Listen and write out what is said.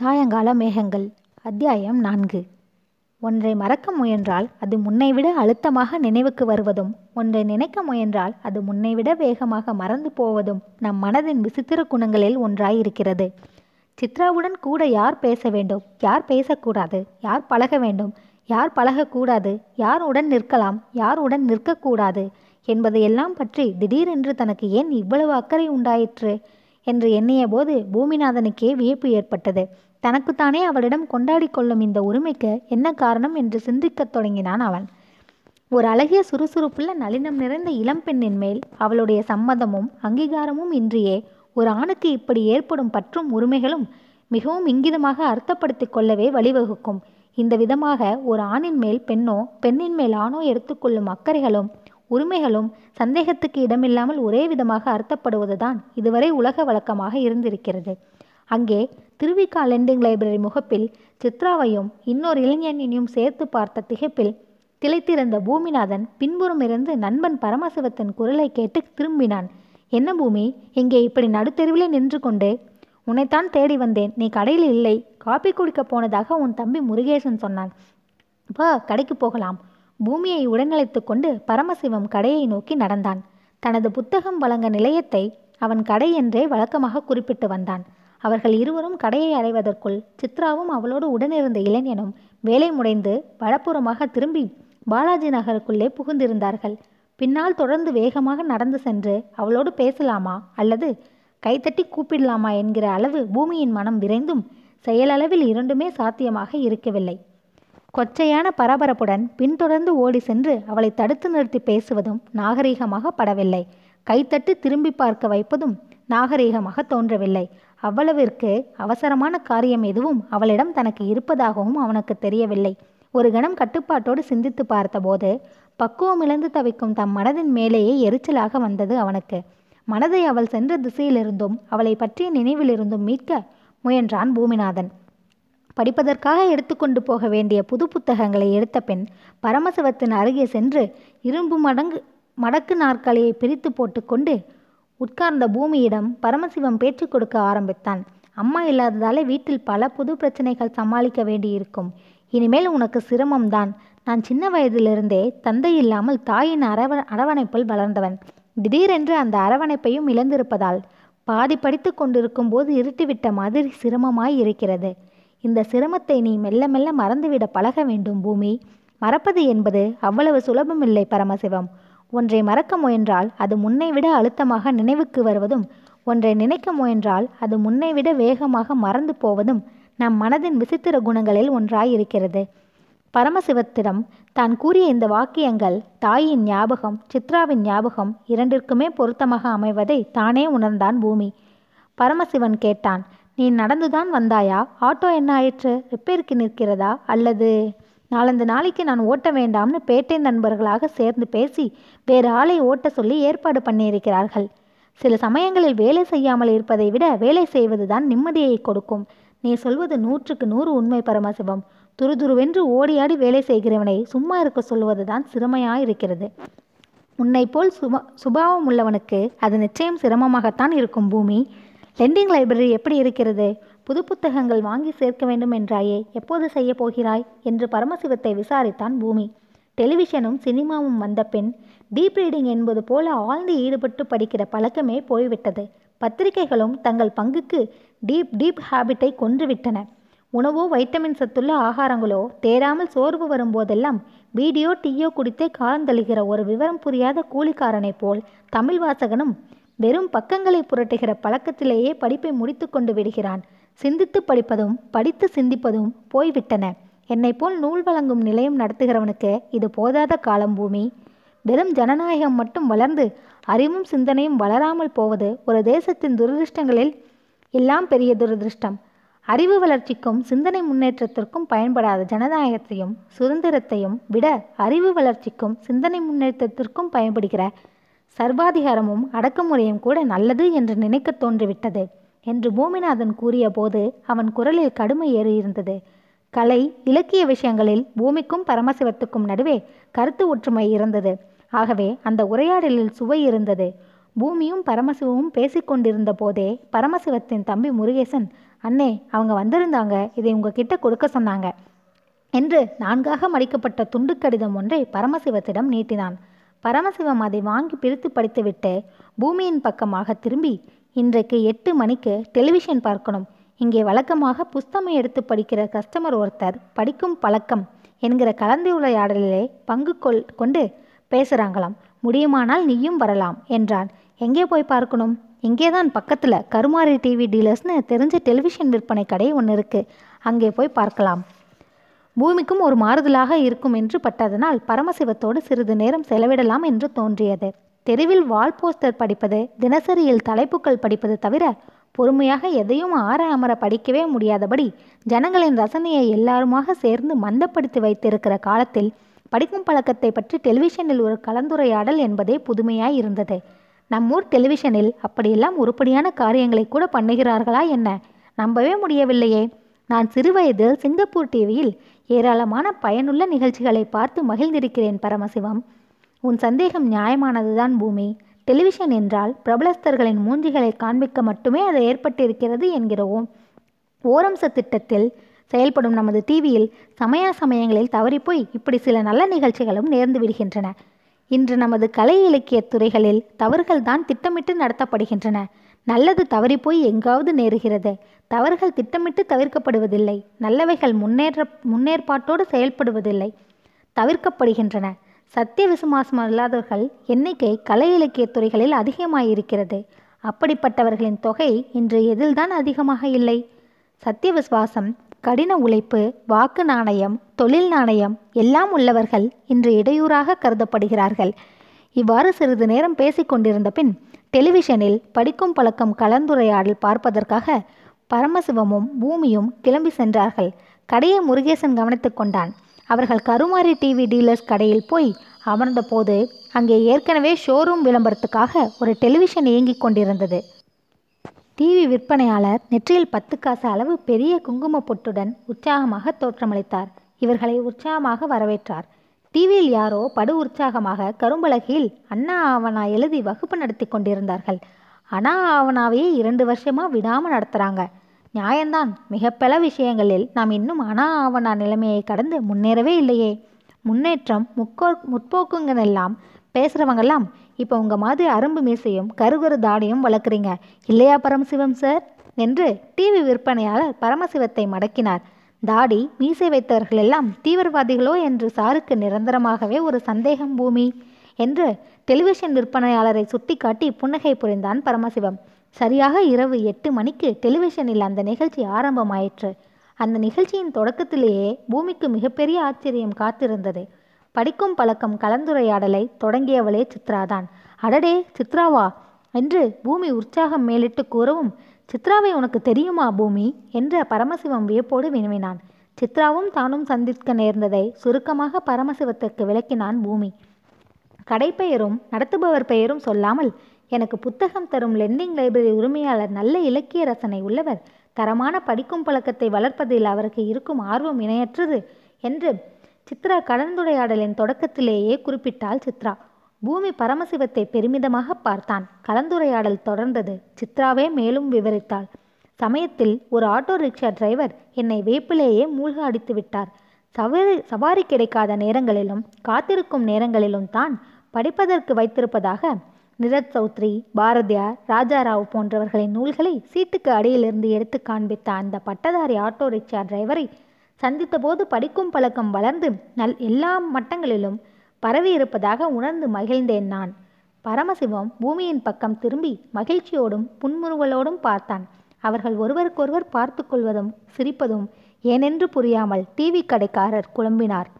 சாயங்கால மேகங்கள். அத்தியாயம் நான்கு. ஒன்றை மறக்க முயன்றால் அது முன்னைவிட அழுத்தமாக நினைவுக்கு வருவதும் ஒன்றை நினைக்க முயன்றால் அது முன்னைவிட வேகமாக மறந்து போவதும் நம் மனதின் விசித்திர குணங்களில் ஒன்றாயிருக்கிறது. சித்ராவுடன் கூட யார் பேச வேண்டும்? யார் பேசக்கூடாது? யார் பழக வேண்டும்? யார் பழகக்கூடாது? யார் உடன் நிற்கலாம்? யார் உடன் நிற்கக்கூடாது? என்பதையெல்லாம் பற்றி திடீரென்று தனக்கு ஏன் இவ்வளவு அக்கறை உண்டாயிற்று? என்று எண்ணிய போது பூமிநாதனுக்கே வியப்பு ஏற்பட்டது. தனக்குத்தானே அவளிடம் கொண்டாடி கொள்ளும் இந்த உரிமைக்கு என்ன காரணம் என்று சிந்திக்கத் தொடங்கினான் அவன். ஒரு அழகிய சுறுசுறுப்புள்ள நளினம் நிறைந்த இளம்பெண்ணின் மேல் அவளுடைய சம்மதமும் அங்கீகாரமும் இன்றியே ஒரு ஆணுக்கு இப்படி ஏற்படும் பற்றும் உரிமைகளும் மிகவும் இங்கிதமாக அர்த்தப்படுத்திக் கொள்ளவே வழிவகுக்கும். இந்த விதமாக ஒரு ஆணின் மேல் பெண்ணோ பெண்ணின் மேல் ஆணோ எடுத்துக்கொள்ளும் அக்கறைகளும் உரிமைகளும் சந்தேகத்துக்கு இடமில்லாமல் ஒரே விதமாக அர்த்தப்படுவதுதான் இதுவரை உலக வழக்கமாக இருந்திருக்கிறது. அங்கே திருவிக்கா லெண்டிங் லைப்ரரி முகப்பில் சித்ராவையும் இன்னொரு இளைஞனையும் சேர்த்து பார்த்த திகைப்பில் திளைத்திருந்த பூமிநாதன் பின்புறம் இருந்து நண்பன் பரமசிவத்தின் குரலை கேட்டு திரும்பினான். என்ன பூமி இங்கே இப்படி நடுத்தெருவிலே நின்று கொண்டு உன்னைத்தான் தேடி வந்தேன். நீ கடையில் இல்லை. காப்பி குடிக்க போனதாக உன் தம்பி முருகேசன் சொன்னான். வா கடைக்கு போகலாம். பூமியை உடனழைத்து கொண்டு பரமசிவம் கடையை நோக்கி நடந்தான். தனது புத்தகம் வழங்க நிலையத்தை அவன் கடை என்றே வழக்கமாக குறிப்பிட்டு வந்தான். அவர்கள் இருவரும் கடையை அடைவதற்குள் சித்ராவும் அவளோடு உடனிருந்த இளைஞனும் வேலை முடைந்து வலப்புறமாக திரும்பி பாலாஜி நகருக்குள்ளே புகுந்திருந்தார்கள். பின்னால் தொடர்ந்து வேகமாக நடந்து சென்று அவளோடு பேசலாமா அல்லது கைத்தட்டி கூப்பிடலாமா என்கிற அளவு பூமியின் மனம் விரைந்தும் செயலளவில் இரண்டுமே சாத்தியமாக இருக்கவில்லை. கொச்சையான பரபரப்புடன் பின்தொடர்ந்து ஓடி சென்று அவளை தடுத்து நிறுத்தி பேசுவதும் நாகரீகமாக படவில்லை. கைத்தட்டு திரும்பி பார்க்க வைப்பதும் நாகரீகமாக தோன்றவில்லை. அவ்வளவிற்கு அவசரமான காரியம் எதுவும் அவளிடம் தனக்கு இருப்பதாகவும் அவனுக்கு தெரியவில்லை. ஒரு கணம் கட்டுப்பாட்டோடு சிந்தித்து பார்த்தபோது பக்குவம் இழந்து தவிக்கும் தம் மனதின் மேலேயே எரிச்சலாக வந்தது அவனுக்கு. மனதை அவள் சென்ற திசையிலிருந்தும் அவளை பற்றிய நினைவிலிருந்தும் மீட்க முயன்றான் பூமிநாதன். படிப்பதற்காக எடுத்துக்கொண்டு போக வேண்டிய புது புத்தகங்களை எடுத்த பின் பரமசிவத்தின் அருகே சென்று இரும்பு மடங்கு மடக்கு நாற்காலியை பிரித்து போட்டுக்கொண்டு உட்கார்ந்த பூமியிடம் பரமசிவம் பேச்சு கொடுக்க ஆரம்பித்தான். அம்மா இல்லாததாலே வீட்டில் பல புது பிரச்சனைகள் சமாளிக்க வேண்டியிருக்கும். இனிமேல் உனக்கு சிரமம்தான். நான் சின்ன வயதிலிருந்தே தந்தை இல்லாமல் தாயின் அரவ அரவணைப்பில் வளர்ந்தவன். திடீரென்று அந்த அரவணைப்பையும் இழந்திருப்பதால் பாதி படித்து கொண்டிருக்கும் போது இருட்டிவிட்ட மாதிரி சிரமமாய் இருக்கிறது. இந்த சிரமத்தை நீ மெல்ல மெல்ல மறந்துவிட பழக வேண்டும் பூமி. மறப்பது என்பது அவ்வளவு சுலபமில்லை பரமசிவம். ஒன்றை மறக்க முயன்றால் அது முன்னை விட அழுத்தமாக நினைவுக்கு வருவதும் ஒன்றை நினைக்க முயன்றால் அது முன்னை விட வேகமாக மறந்து போவதும் நம் மனதின் விசித்திர குணங்களில் ஒன்றாயிருக்கிறது. பரமசிவத்திடம் தான் கூறிய இந்த வாக்கியங்கள் தாயின் ஞாபகம் சித்ராவின் ஞாபகம் இரண்டிற்குமே பொருத்தமாக அமைவதை தானே உணர்ந்தான் பூமி. பரமசிவன் கேட்டான் நீ நடந்துதான் வந்தாயா? ஆட்டோ என்ன ஆயிற்று? ரிப்பேருக்கு நிற்கிறதா? அல்லது நாலந்து நாளைக்கு நான் ஓட்ட வேண்டாம்னு பேட்டை நண்பர்களாக சேர்ந்து பேசி வேறு ஆளை ஓட்ட சொல்லி ஏற்பாடு பண்ணியிருக்கிறார்கள். சில சமயங்களில் வேலை செய்யாமல் இருப்பதை விட வேலை செய்வதுதான் நிம்மதியை கொடுக்கும். நீ சொல்வது நூற்றுக்கு நூறு உண்மை பரமசிவம். துருதுருவென்று ஓடியாடி வேலை செய்கிறவனை சும்மா இருக்க சொல்வதுதான் சிரமையாயிருக்கிறது. உன்னை போல் சுப சுபாவம் உள்ளவனுக்கு அது நிச்சயம் சிரமமாகத்தான் இருக்கும் பூமி. லெண்டிங் லைப்ரரி எப்படி இருக்கிறது? புது புத்தகங்கள் வாங்கி சேர்க்க வேண்டும் என்றாயே எப்போது செய்ய போகிறாய்? என்று பரமசிவத்தை விசாரித்தான் பூமி. டெலிவிஷனும் சினிமாவும் வந்த பின் டீப் ரீடிங் என்பது போல ஆழ்ந்து ஈடுபட்டு படிக்கிற பழக்கமே போய்விட்டது. பத்திரிகைகளும் தங்கள் பங்குக்கு டீப் டீப் ஹேபிட்டை கொன்றுவிட்டன. உணவோ வைட்டமின் சத்துள்ள ஆகாரங்களோ தேடாமல் சோர்வு வரும்போதெல்லாம் வீடியோ டீயோ குடித்தே காலந்தழுகிற ஒரு விவரம் புரியாத கூலிக்காரனைப் போல் தமிழ் வாசகனும் வெறும் பக்கங்களை புரட்டுகிற பழக்கத்திலேயே படிப்பை முடித்து கொண்டு விடுகிறான். சிந்தித்து படிப்பதும் படித்து சிந்திப்பதும் போய்விட்டன. என்னை போல் நூல் வழங்கும் நிலையம் நடத்துகிறவனுக்கு இது போதாத காலம் பூமி. வெறும் ஜனநாயகம் மட்டும் வளர்ந்து அறிவும் சிந்தனையும் வளராமல் போவது ஒரு தேசத்தின் துரதிருஷ்டங்களில் எல்லாம் பெரிய துரதிருஷ்டம். அறிவு வளர்ச்சிக்கும் சிந்தனை முன்னேற்றத்திற்கும் பயன்படாத ஜனநாயகத்தையும் சுதந்திரத்தையும் விட அறிவு வளர்ச்சிக்கும் சிந்தனை முன்னேற்றத்திற்கும் பயன்படுகிற சர்வாதிகாரமும் அடக்குமுறையும் கூட நல்லது என்று நினைக்க தோன்றிவிட்டது. என்று பூமிநாதன் கூறிய போது அவன் குரலில் கடுமை ஏறி இருந்தது கலை இலக்கிய விஷயங்களில் பூமிக்கும் பரமசிவத்துக்கும் நடுவே கருத்து ஒற்றுமை இருந்தது. ஆகவே அந்த உரையாடலில் சுவை இருந்தது. பூமியும் பரமசிவமும் பேசிக்கொண்டிருந்த போதே பரமசிவத்தின் தம்பி முருகேசன் அண்ணே அவங்க வந்திருந்தாங்க. இதை உங்ககிட்ட கொடுக்க சொன்னாங்க என்று நான்காக மடிக்கப்பட்ட துண்டு கடிதம் ஒன்றை பரமசிவத்திடம் நீட்டினான். பரமசிவம் அதை வாங்கி பிரித்து படித்துவிட்டு பூமியின் பக்கமாக திரும்பி இன்றைக்கு எட்டு மணிக்கு டெலிவிஷன் பார்க்கணும். இங்கே வழக்கமாக புஸ்தகம் எடுத்து படிக்கிற கஸ்டமர் ஒருத்தர் படிக்கும் பழக்கம் என்கிற கலந்துரையாடலிலே பங்கு கொள் கொண்டு பேசுகிறாங்களாம் முடியுமானால் நீயும் வரலாம் என்றான். எங்கே போய் பார்க்கணும்? இங்கே தான் பக்கத்தில் கருமாரி டிவி டீலர்ஸ்னு தெரிஞ்ச டெலிவிஷன் விற்பனை கடை ஒன்று இருக்குது அங்கே போய் பார்க்கலாம். பூமிக்கும் ஒரு மாறுதலாக இருக்கும் என்று பட்டதனால் பரமசிவத்தோடு சிறிது நேரம் செலவிடலாம் என்று தோன்றியது. தெருவில் வால் போஸ்டர் படிப்பது தினசரியில் தலைப்புகள் படிப்பது தவிர பொறுமையாக எதையும் ஆற அமர படிக்கவே முடியாதபடி ஜனங்களின் ரசனையை எல்லாருமாக சேர்ந்து மந்தப்படுத்தி வைத்திருக்கிற காலத்தில் படிக்கும் பழக்கத்தை பற்றி டெலிவிஷனில் ஒரு கலந்துரையாடல் என்பதே புதுமையாய் இருந்தது. நம்மூர் டெலிவிஷனில் அப்படியெல்லாம் உருப்படியான காரியங்களை கூட பண்ணுகிறார்களா என்ன? நம்பவே முடியவில்லையே. நான் சிறுவயதில் சிங்கப்பூர் டிவியில் ஏராளமான பயனுள்ள நிகழ்ச்சிகளை பார்த்து மகிழ்ந்திருக்கிறேன் பரமசிவம். உன் சந்தேகம் நியாயமானதுதான் பூமி. டெலிவிஷன் என்றால் பிரபலஸ்தர்களின் மூஞ்சிகளை காண்பிக்க மட்டுமே அது ஏற்பட்டிருக்கிறது என்கிறோம். ஓரம்ச திட்டத்தில் செயல்படும் நமது டிவியில் சமயா சமயங்களில் தவறிப்போய் இப்படி சில நல்ல நிகழ்ச்சிகளும் நேர்ந்து விடுகின்றன. இன்று நமது கலை இலக்கிய துறைகளில் தவறுகள் தான் திட்டமிட்டு நடத்தப்படுகின்றன. நல்லது தவறிப்போய் எங்காவது நேருகிறது. தவறுகள் திட்டமிட்டு தவிர்க்கப்படுவதில்லை. நல்லவைகள் முன்னேற்ற முன்னேற்பாட்டோடு செயல்படுவதில்லை. தவிர்க்கப்படுகின்றன. சத்திய விசுவாசம் இல்லாதவர்கள் எண்ணிக்கை கலை இலக்கிய துறைகளில் அதிகமாயிருக்கிறது. அப்படிப்பட்டவர்களின் தொகை இன்று எதில்தான் அதிகமாக இல்லை. சத்திய விசுவாசம் கடின உழைப்பு வாக்கு நாணயம் தொழில் நாணயம் எல்லாம் உள்ளவர்கள் இன்று இடையூறாக கருதப்படுகிறார்கள். இவ்வாறு சிறிது நேரம் பேசிக்கொண்டிருந்த பின் டெலிவிஷனில் படிக்கும் பழக்கம் கலந்துரையாடல் பார்ப்பதற்காக பரமசிவமும் பூமியும் கிளம்பி சென்றார்கள். கடையை முருகேசன் கவனித்துக் கொண்டான். அவர்கள் கருமாரி டிவி டீலர்ஸ் கடையில் போய் அமர்ந்தபோது அங்கே ஏற்கனவே ஷோரூம் விளம்பரத்துக்காக ஒரு டெலிவிஷன் இயங்கிக் கொண்டிருந்தது. டிவி விற்பனையாளர் நெற்றியில் பத்து காசு அளவு பெரிய குங்கும பொட்டுடன் உற்சாகமாக தோற்றமளித்தார். இவர்களை உற்சாகமாக வரவேற்றார். டிவியில் யாரோ படு உற்சாகமாக கரும்பலகையில் அண்ணா ஆவணா எழுதி வகுப்பு நடத்தி கொண்டிருந்தார்கள். அண்ணா ஆவணாவையே இரண்டு வருஷமா விடாமல் நடத்துகிறாங்க நியாயம்தான் மிக பல விஷயங்களில் நாம் இன்னும் அனா ஆவணா நிலைமையை கடந்து முன்னேறவே இல்லையே. முன்னேற்றம் முக்கோ முற்போக்குங்கன்னெல்லாம் பேசுகிறவங்கெல்லாம் இப்போ உங்கள் மாதிரி அரும்பு மீசையும் கருகரு தாடியும் வளர்க்குறீங்க. இல்லையா பரமசிவம் சார்? என்று டிவி விற்பனையாளர் பரமசிவத்தை மடக்கினார். தாடி மீசை வைத்தவர்கள் எல்லாம் தீவிரவாதிகளோ என்று சாருக்கு நிரந்தரமாகவே ஒரு சந்தேகம் பூமி. என்று டெலிவிஷன் விற்பனையாளரை சுட்டிக்காட்டி புன்னகை புரிந்தான் பரமசிவம். சரியாக இரவு எட்டு மணிக்கு டெலிவிஷனில் அந்த நிகழ்ச்சி ஆரம்பமாயிற்று. அந்த நிகழ்ச்சியின் தொடக்கத்திலேயே பூமிக்கு மிகப்பெரிய ஆச்சரியம் காத்திருந்தது. படிக்கும் பழக்கம் கலந்துரையாடலை தொடங்கியவளே சித்ராதான். அடடே சித்ராவா? என்று பூமி உற்சாகம் மேலிட்டு கூறவும் சித்ராவை உனக்கு தெரியுமா பூமி? என்ற பரமசிவம் வியப்போடு வினவினான். சித்ராவும் தானும் சந்திக்க நேர்ந்ததை சுருக்கமாக பரமசிவத்திற்கு விளக்கினான் பூமி. கடைப்பெயரும் நடத்துபவர் பெயரும் சொல்லாமல் எனக்கு புத்தகம் தரும் லெண்டிங் லைப்ரரி உரிமையாளர் நல்ல இலக்கிய ரசனை உள்ளவர். தரமான படிக்கும் பழக்கத்தை வளர்ப்பதில் அவருக்கு இருக்கும் ஆர்வம் இணையற்றது என்று சித்ரா கலந்துரையாடலின் தொடக்கத்திலேயே குறிப்பிட்டாள் சித்ரா. பூமி பரமசிவத்தை பெருமிதமாக பார்த்தான். கலந்துரையாடல் தொடர்ந்தது. சித்ராவே மேலும் விவரித்தாள். சமயத்தில் ஒரு ஆட்டோ ரிக்ஷா டிரைவர் என்னை வேப்பிலேயே மூழ்க அடித்து விட்டார். சவாரி சவாரி கிடைக்காத நேரங்களிலும் காத்திருக்கும் நேரங்களிலும் தான் படிப்பதற்கு வைத்திருப்பதாக நிரத் சௌத்ரி பாரதியார் ராஜாராவ் போன்றவர்களின் நூல்களை சீட்டுக்கு அடியிலிருந்து எடுத்து காண்பித்த அந்த பட்டதாரி ஆட்டோ ரிக்ஷா டிரைவரை சந்தித்தபோது படிக்கும் பழக்கம் வளர்ந்து நல் எல்லா மட்டங்களிலும் பரவி இருப்பதாக உணர்ந்து மகிழ்ந்தேன் நான். பரமசிவம் பூமியின் பக்கம் திரும்பி மகிழ்ச்சியோடும் புன்முறுவலோடும் பார்த்தான். அவர்கள் ஒருவருக்கொருவர் பார்த்து கொள்வதும் சிரிப்பதும் ஏனென்று புரியாமல் டிவி கடைக்காரர் குழம்பினார்.